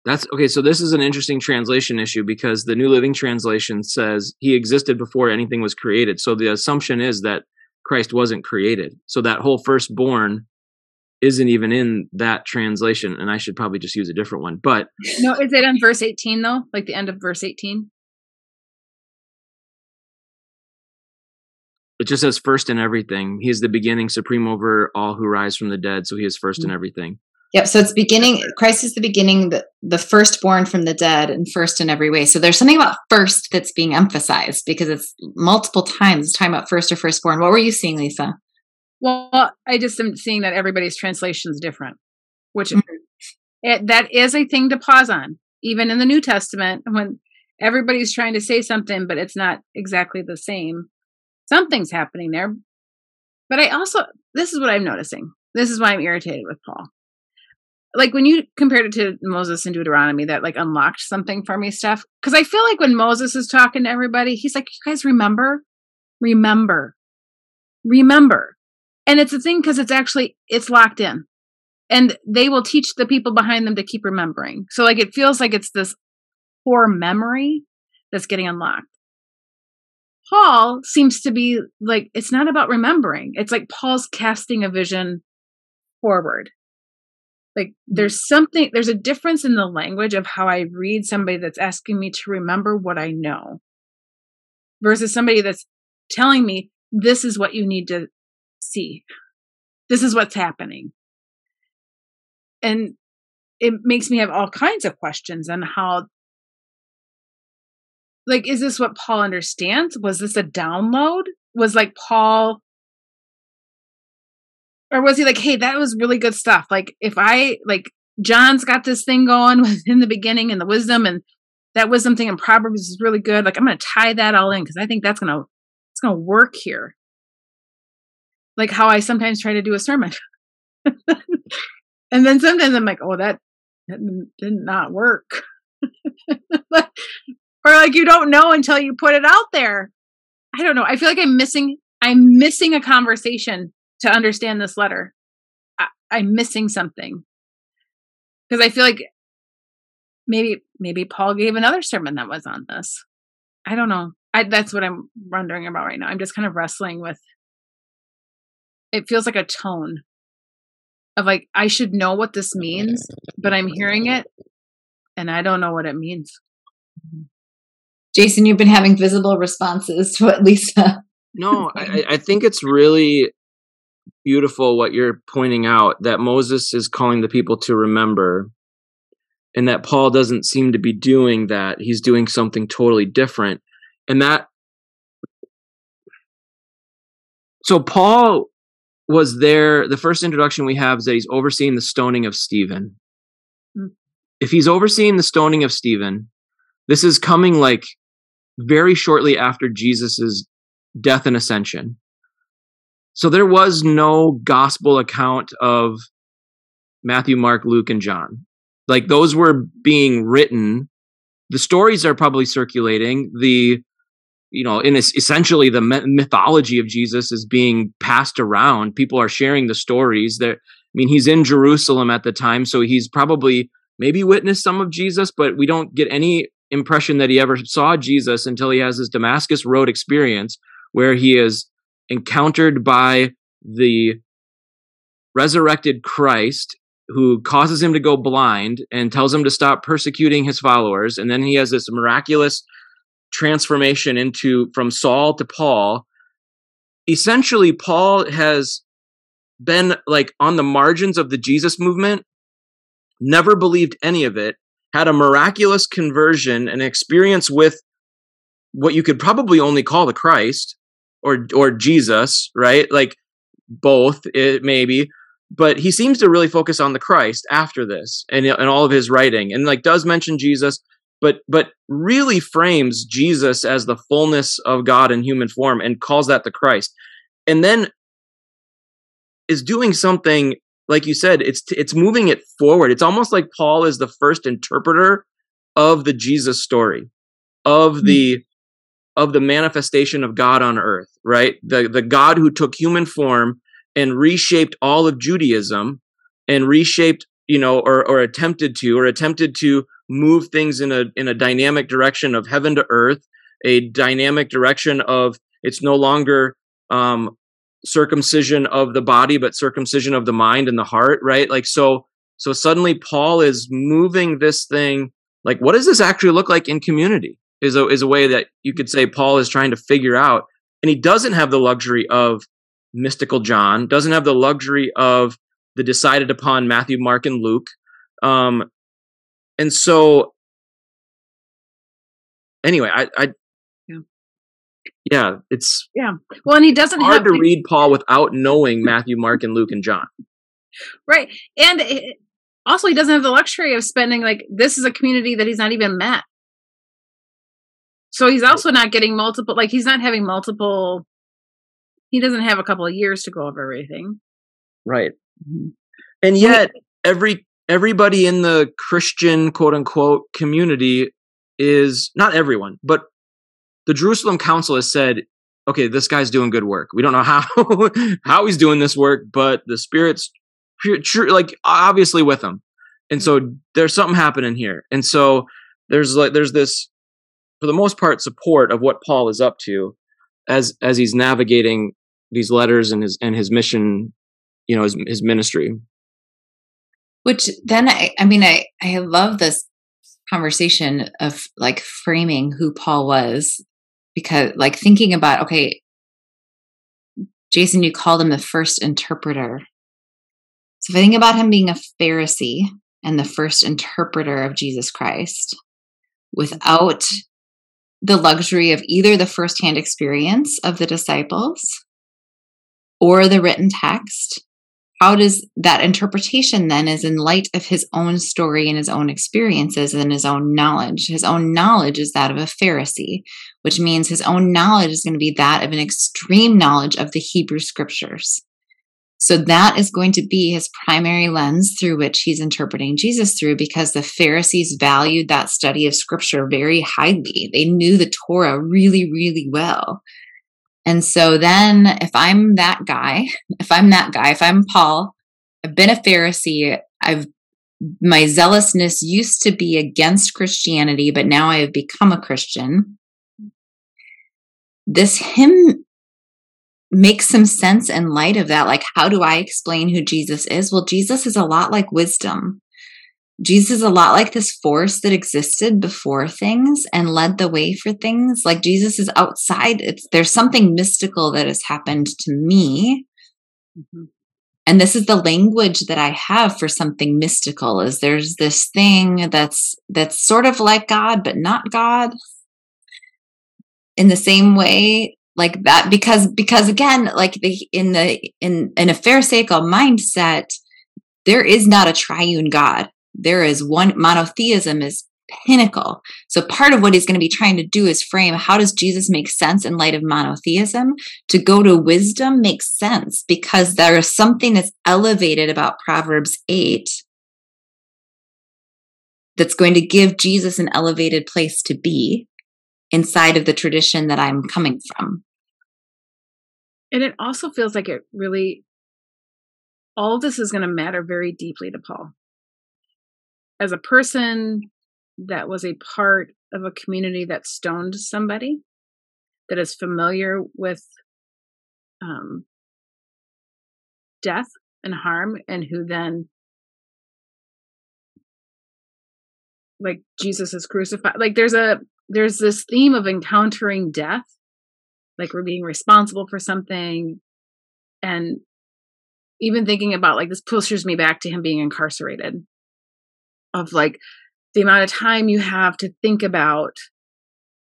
That's okay. So this is an interesting translation issue because the New Living Translation says he existed before anything was created. So the assumption is that Christ wasn't created. So that whole firstborn isn't even in that translation. And I should probably just use a different one. But no, is it in verse 18 though? Like the end of verse 18? It just says first in everything. He is the beginning, supreme over all who rise from the dead. So he is 1st mm-hmm. in everything. Yep. So it's beginning. Christ is the beginning, the, the firstborn from the dead, and first in every way. So there's something about first that's being emphasized because it's multiple times it's talking about first or firstborn. What were you seeing, Lisa? Well, I just am seeing that everybody's translation is different, which mm-hmm. it, that is a thing to pause on, even in the New Testament when everybody's trying to say something, but it's not exactly the same. Something's happening there. But I also, this is what I'm noticing. This is why I'm irritated with Paul like when you compared it to Moses and Deuteronomy, that like unlocked something for me, stuff. Because I feel like when Moses is talking to everybody, he's like, "You guys remember, remember, remember," and it's a thing because it's actually it's locked in, and they will teach the people behind them to keep remembering. So like it feels like it's this core memory that's getting unlocked. Paul seems to be like it's not about remembering. It's like Paul's casting a vision forward like there's something there's a difference in the language of how i read somebody that's asking me to remember what i know versus somebody that's telling me this is what you need to see. This is what's happening. And it makes me have all kinds of questions on how like is this what paul understands? Was this a download? Was like paul or was he like, hey, that was really good stuff? Like, if I like John's got this thing going in the beginning and the wisdom, and that wisdom thing in Proverbs is really good. Like, I'm going to tie that all in because I think that's gonna it's gonna work here. Like how I sometimes try to do a sermon, and then sometimes I'm like, oh, that, that did not work. or like you don't know until you put it out there. I don't know. I feel like I'm missing. I'm missing a conversation to understand this letter. I, I'm missing something because I feel like maybe maybe Paul gave another sermon that was on this. I don't know. I, that's what I'm wondering about right now. I'm just kind of wrestling with. It feels like a tone of like I should know what this means, but I'm hearing it, and I don't know what it means. Jason, you've been having visible responses to what Lisa. Uh, no, I, I think it's really beautiful what you're pointing out that Moses is calling the people to remember and that Paul doesn't seem to be doing that. He's doing something totally different. And that so Paul was there. The first introduction we have is that he's overseeing the stoning of Stephen. Mm. If he's overseeing the stoning of Stephen, this is coming like very shortly after Jesus's death and ascension. So there was no gospel account of Matthew, Mark, Luke, and John. Like those were being written. The stories are probably circulating. The, you know, in essentially the mythology of Jesus is being passed around. People are sharing the stories. There, I mean, he's in Jerusalem at the time, so he's probably maybe witnessed some of Jesus, but we don't get any impression that he ever saw Jesus until he has his Damascus Road experience, where he is encountered by the resurrected Christ who causes him to go blind and tells him to stop persecuting his followers. And then he has this miraculous transformation into from Saul to Paul, essentially Paul has been like on the margins of the Jesus movement, never believed any of it, had a miraculous conversion, an experience with what you could probably only call the Christ or or Jesus, right? Like both, it maybe, but he seems to really focus on the Christ after this and and all of his writing, and like does mention Jesus, but but really frames Jesus as the fullness of God in human form and calls that the Christ, and then is doing something like you said it's it's moving it forward it's almost like paul is the first interpreter of the jesus story of hmm. the of the manifestation of god on earth right? The the god who took human form and reshaped all of judaism and reshaped you know or or attempted to or attempted to move things in a in a dynamic direction of heaven to earth a dynamic direction of it's no longer um circumcision of the body but circumcision of the mind and the heart right? Like so so suddenly paul is moving this thing like what does this actually look like in community is a is a way that you could say paul is trying to figure out and he doesn't have the luxury of mystical john doesn't have the luxury of the decided upon matthew mark and luke um and so anyway i i yeah, it's yeah. Well, and he doesn't hard have to read Paul without knowing Matthew, Mark, and Luke and John. Right, and it, also he doesn't have the luxury of spending like this is a community that he's not even met. So he's also not getting multiple. Like he's not having multiple. He doesn't have a couple of years to go over everything. Right, mm-hmm. and yet every everybody in the Christian quote unquote community is not everyone, but the Jerusalem Council has said, okay, this guy's doing good work. We don't know how how he's doing this work, but the Spirit's true, like obviously with him. And so there's something happening here. And so there's like there's this, for the most part, support of what Paul is up to as as he's navigating these letters and his and his mission, you know, his his ministry. Which then I I mean I I love this conversation of like framing who Paul was because like thinking about okay jason you called him the first interpreter so if i think about him being a pharisee and the first interpreter of jesus christ without the luxury of either the firsthand experience of the disciples or the written text how does that interpretation then is in light of his own story and his own experiences and his own knowledge. His own knowledge is that of a pharisee which means his own knowledge is going to be that of an extreme knowledge of the hebrew scriptures so that is going to be his primary lens through which he's interpreting Jesus through because the Pharisees valued that study of scripture very highly. They knew the Torah really, really well. And so then, if I'm that guy, if I'm that guy, if I'm Paul, I've been a Pharisee, I've my zealousness used to be against Christianity, but now I have become a Christian. This hymn makes some sense in light of that. Like, how do I explain who Jesus is? Well, Jesus is a lot like wisdom. Jesus is a lot like this force that existed before things and led the way for things. Like Jesus is outside. It's there's something mystical that has happened to me. Mm-hmm. And this is the language that I have for something mystical is there's this thing that's that's sort of like God but not God. In the same way like that because because again like the in the in in a pharisaical mindset there is not a triune God there is one monotheism is pinnacle. So part of what he's going to be trying to do is frame how does Jesus make sense in light of monotheism? To go to wisdom makes sense because there is something that's elevated about Proverbs 8 that's going to give Jesus an elevated place to be inside of the tradition that I'm coming from. And it also feels like it really all this is going to matter very deeply to Paul as a person that was a part of a community that stoned somebody, that is familiar with um, death and harm, and who then, like Jesus is crucified. Like there's a there's this theme of encountering death, like we're being responsible for something, and even thinking about like this pushes me back to him being incarcerated of like the amount of time you have to think about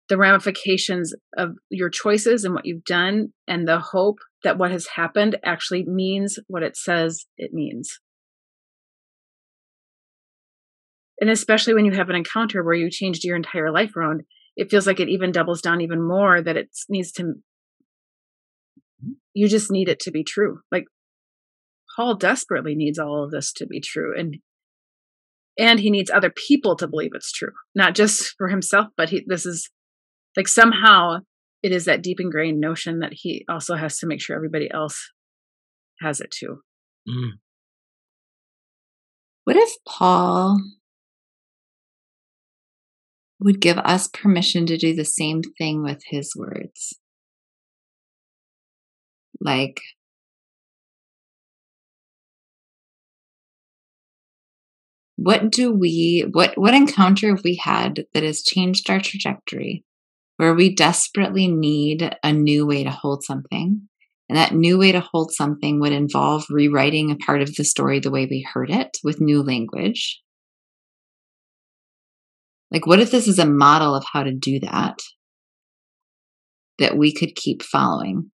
the ramifications of your choices and what you've done and the hope that what has happened actually means what it says it means and especially when you have an encounter where you changed your entire life around it feels like it even doubles down even more that it needs to you just need it to be true like paul desperately needs all of this to be true and and he needs other people to believe it's true not just for himself but he this is like somehow it is that deep ingrained notion that he also has to make sure everybody else has it too mm. what if paul would give us permission to do the same thing with his words. Like, what do we what what encounter have we had that has changed our trajectory where we desperately need a new way to hold something and that new way to hold something would involve rewriting a part of the story the way we heard it with new language like, what if this is a model of how to do that that we could keep following?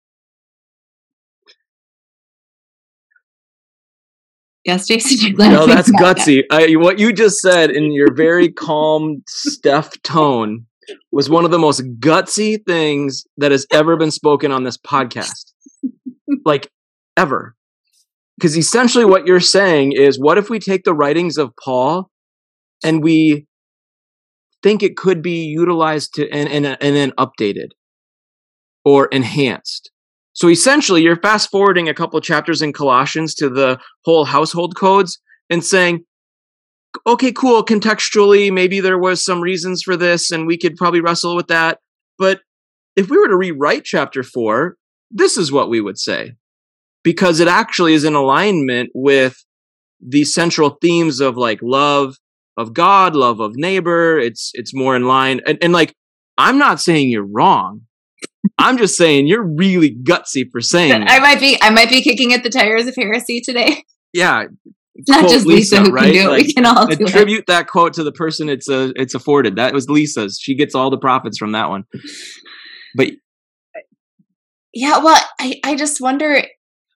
Yes, Jason. No, that's gutsy. I, what you just said in your very calm, Steph tone was one of the most gutsy things that has ever been spoken on this podcast. like, ever. Because essentially, what you're saying is what if we take the writings of Paul and we think it could be utilized to and, and, uh, and then updated or enhanced. So essentially, you're fast forwarding a couple chapters in Colossians to the whole household codes and saying, okay, cool, contextually, maybe there was some reasons for this and we could probably wrestle with that. But if we were to rewrite chapter four, this is what we would say because it actually is in alignment with the central themes of like love of God, love of neighbor. It's it's more in line. And, and like, I'm not saying you're wrong. I'm just saying you're really gutsy for saying. I might be I might be kicking at the tires of heresy today. Yeah. Not just Lisa, Lisa who right? can do it. Like, we can all attribute that quote to the person it's uh, it's afforded. That was Lisa's. She gets all the profits from that one. But yeah, well, I, I just wonder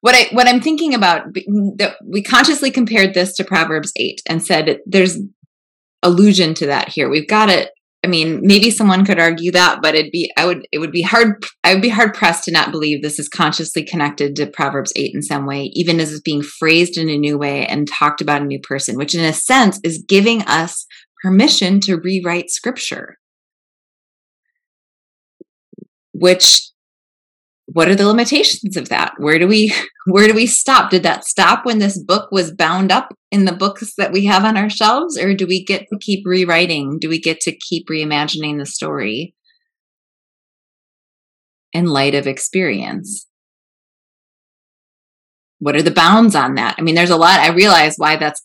what I what I'm thinking about that we consciously compared this to Proverbs 8 and said there's allusion to that here. We've got it. I mean, maybe someone could argue that, but it'd be I would it would be hard I would be hard pressed to not believe this is consciously connected to Proverbs 8 in some way, even as it's being phrased in a new way and talked about a new person, which in a sense is giving us permission to rewrite scripture. Which what are the limitations of that? Where do we where do we stop? Did that stop when this book was bound up in the books that we have on our shelves or do we get to keep rewriting? Do we get to keep reimagining the story in light of experience? What are the bounds on that? I mean there's a lot. I realize why that's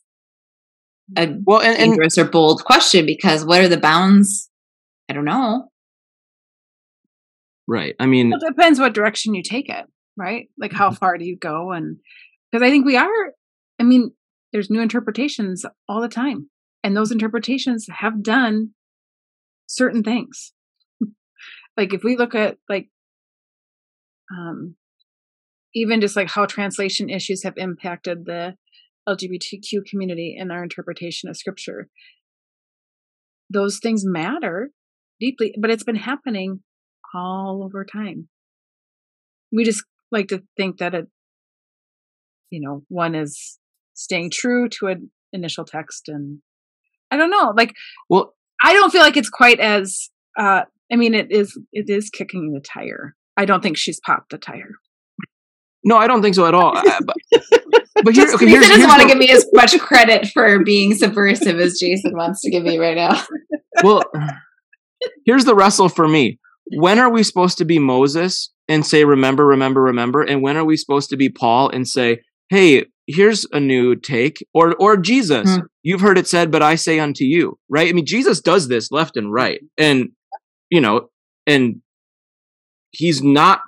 a well and, dangerous and, or bold question because what are the bounds? I don't know Right. I mean, it depends what direction you take it, right? Like how mm-hmm. far do you go? And because I think we are, I mean, there's new interpretations all the time. And those interpretations have done certain things. like if we look at like, um, even just like how translation issues have impacted the LGBTQ community in their interpretation of scripture, those things matter deeply, but it's been happening all over time. We just like to think that it, you know, one is staying true to an initial text and I don't know, like, well, I don't feel like it's quite as, uh, I mean, it is, it is kicking the tire. I don't think she's popped the tire. No, I don't think so at all. Uh, but, but here, okay, here's, doesn't want to give me as much credit for being subversive as Jason wants to give me right now. well, here's the wrestle for me when are we supposed to be Moses and say, remember, remember, remember? And when are we supposed to be Paul and say, hey, here's a new take? Or, or Jesus, mm. you've heard it said, but I say unto you, right? I mean, Jesus does this left and right. And you know, and he's not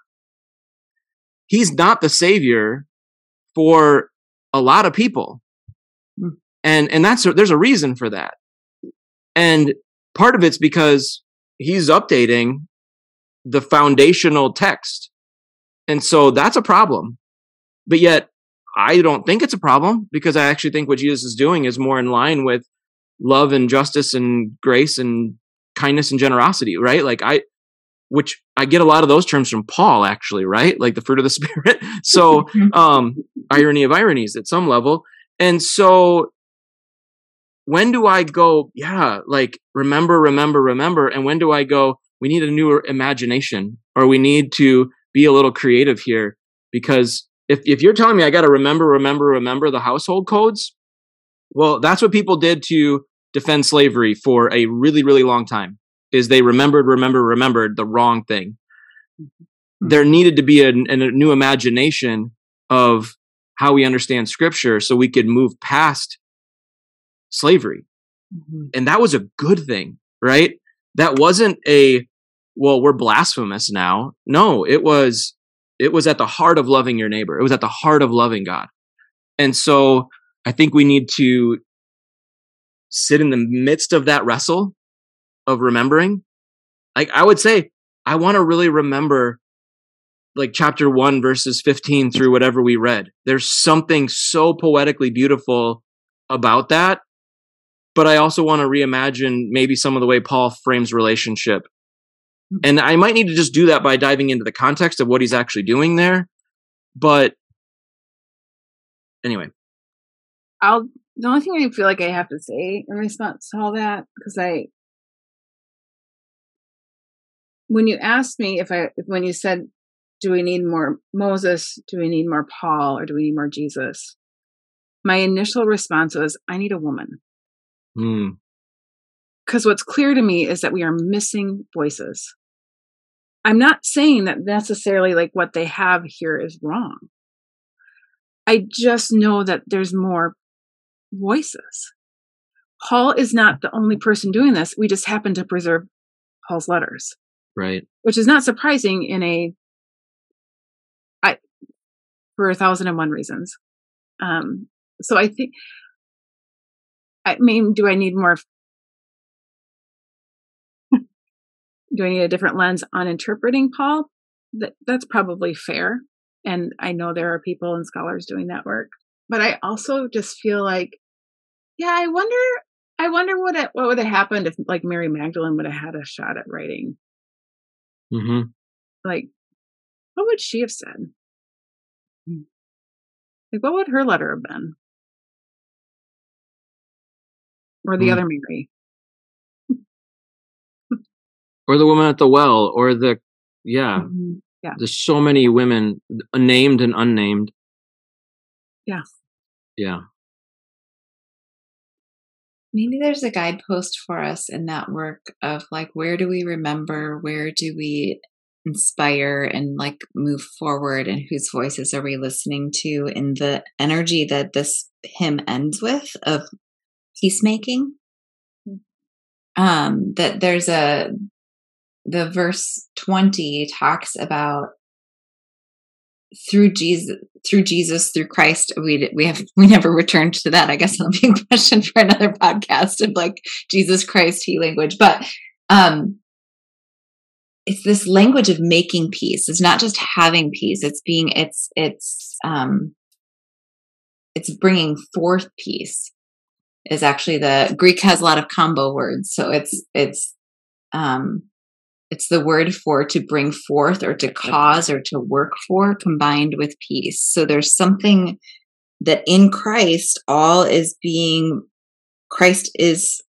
he's not the savior for a lot of people. Mm. And and that's there's a reason for that. And part of it's because he's updating the foundational text. And so that's a problem. But yet I don't think it's a problem because I actually think what Jesus is doing is more in line with love and justice and grace and kindness and generosity, right? Like I which I get a lot of those terms from Paul actually, right? Like the fruit of the spirit. so um irony of ironies at some level. And so when do I go, yeah, like remember, remember, remember? And when do I go, we need a new imagination or we need to be a little creative here? Because if, if you're telling me I got to remember, remember, remember the household codes, well, that's what people did to defend slavery for a really, really long time is they remembered, remember, remembered the wrong thing. Mm-hmm. There needed to be a, a new imagination of how we understand scripture so we could move past slavery. Mm-hmm. And that was a good thing, right? That wasn't a, well, we're blasphemous now. No, it was, it was at the heart of loving your neighbor. It was at the heart of loving God. And so I think we need to sit in the midst of that wrestle of remembering. Like I would say, I want to really remember like chapter one, verses 15 through whatever we read. There's something so poetically beautiful about that but I also want to reimagine maybe some of the way Paul frames relationship. Hmm. And I might need to just do that by diving into the context of what he's actually doing there. But anyway. I'll the only thing I feel like I have to say in response to all that, because I when you asked me if I when you said, Do we need more Moses? Do we need more Paul? Or do we need more Jesus? My initial response was, I need a woman. Because what's clear to me is that we are missing voices. I'm not saying that necessarily like what they have here is wrong. I just know that there's more voices. Paul is not the only person doing this. We just happen to preserve Paul's letters. Right. Which is not surprising in a I for a thousand and one reasons. Um so I think I mean, do I need more? Do I need a different lens on interpreting Paul? That that's probably fair, and I know there are people and scholars doing that work. But I also just feel like, yeah, I wonder, I wonder what it, what would have happened if like Mary Magdalene would have had a shot at writing. Mm-hmm. Like, what would she have said? Like, what would her letter have been? or the mm. other Mary. Or the woman at the well, or the, yeah. Mm-hmm. Yeah. There's so many women, named and unnamed. Yeah. Yeah. Maybe there's a guidepost for us in that work of like, where do we remember? Where do we inspire and like move forward? And whose voices are we listening to in the energy that this hymn ends with of peacemaking. Hmm. Um, that there's a the verse 20 talks about through Jesus, through Jesus, through Christ, we we have we never returned to that. I guess that'll be a question for another podcast of like Jesus Christ he language. But um it's this language of making peace. It's not just having peace. It's being it's it's um it's bringing forth peace is actually the Greek has a lot of combo words. So it's it's um it's the word for to bring forth or to cause or to work for combined with peace. So there's something that in Christ all is being Christ is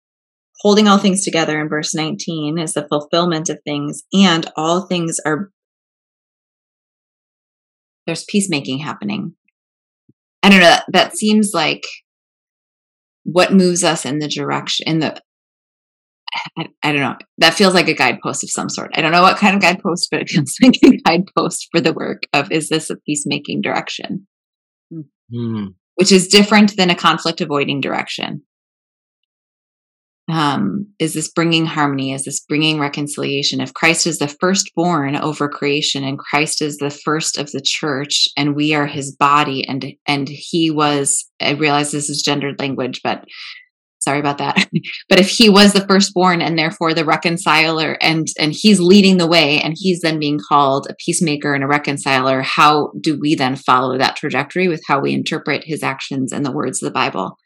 holding all things together in verse 19 is the fulfillment of things and all things are there's peacemaking happening. I don't know that seems like what moves us in the direction in the I, I, don't know. That feels like a guidepost of some sort. I don't know what kind of guidepost, but it feels like a guidepost for the work of is this a peacemaking direction? Mm. Which is different than a conflict avoiding direction. um, is this bringing harmony? Is this bringing reconciliation? If Christ is the firstborn over creation, and Christ is the first of the church, and we are His body, and and He was. I realize this is gendered language, but sorry about that. but if He was the firstborn, and therefore the reconciler, and and He's leading the way, and He's then being called a peacemaker and a reconciler, how do we then follow that trajectory with how we interpret His actions and the words of the Bible?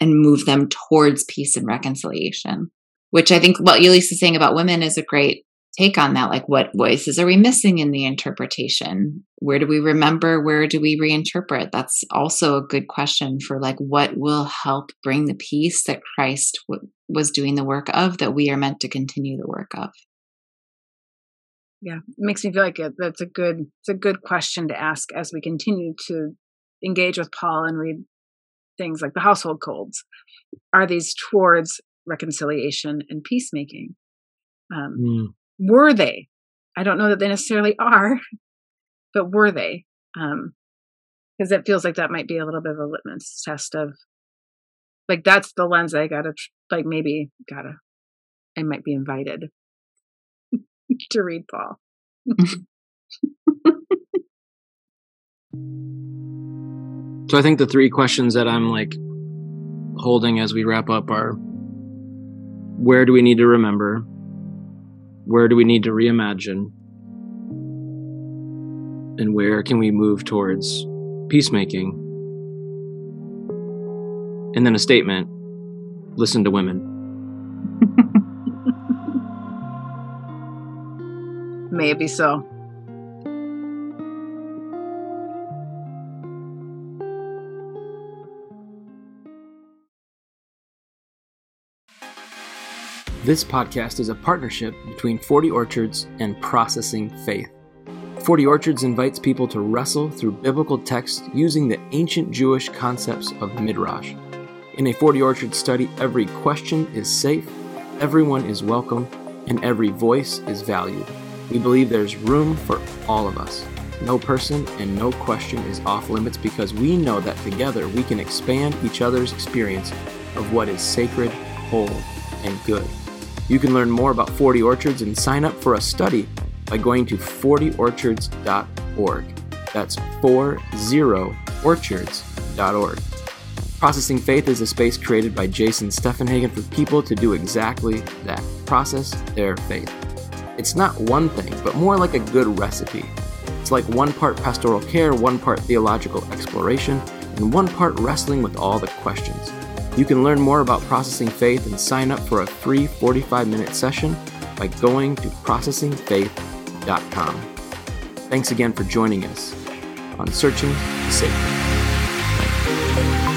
and move them towards peace and reconciliation. Which I think what Elise is saying about women is a great take on that. Like, what voices are we missing in the interpretation? Where do we remember? Where do we reinterpret? That's also a good question for like what will help bring the peace that Christ w- was doing the work of, that we are meant to continue the work of. Yeah, it makes me feel like it, that's a good it's a good question to ask as we continue to engage with Paul and read things like the household codes are these towards reconciliation and peacemaking um, mm. Were they? I don't know that they necessarily are but were they? Because um, it feels like that might be a little bit of a litmus test of like that's the lens i gotta like maybe gotta i might be invited to read paul. So I think the three questions that I'm like holding as we wrap up are where do we need to remember? Where do we need to reimagine? And where can we move towards peacemaking? And then a statement listen to women. Maybe so. This podcast is a partnership between 40 Orchards and Processing Faith. 40 Orchards invites people to wrestle through biblical texts using the ancient Jewish concepts of Midrash. In a 40 Orchard study, every question is safe, everyone is welcome, and every voice is valued. We believe there's room for all of us. No person and no question is off limits because we know that together we can expand each other's experience of what is sacred, whole, and good. You can learn more about 40 Orchards and sign up for a study by going to 40orchards.org. That's 40orchards.org. Processing Faith is a space created by Jason Steffenhagen for people to do exactly that process their faith. It's not one thing, but more like a good recipe. It's like one part pastoral care, one part theological exploration, and one part wrestling with all the questions. You can learn more about processing faith and sign up for a free 45 minute session by going to processingfaith.com. Thanks again for joining us on Searching Sacred.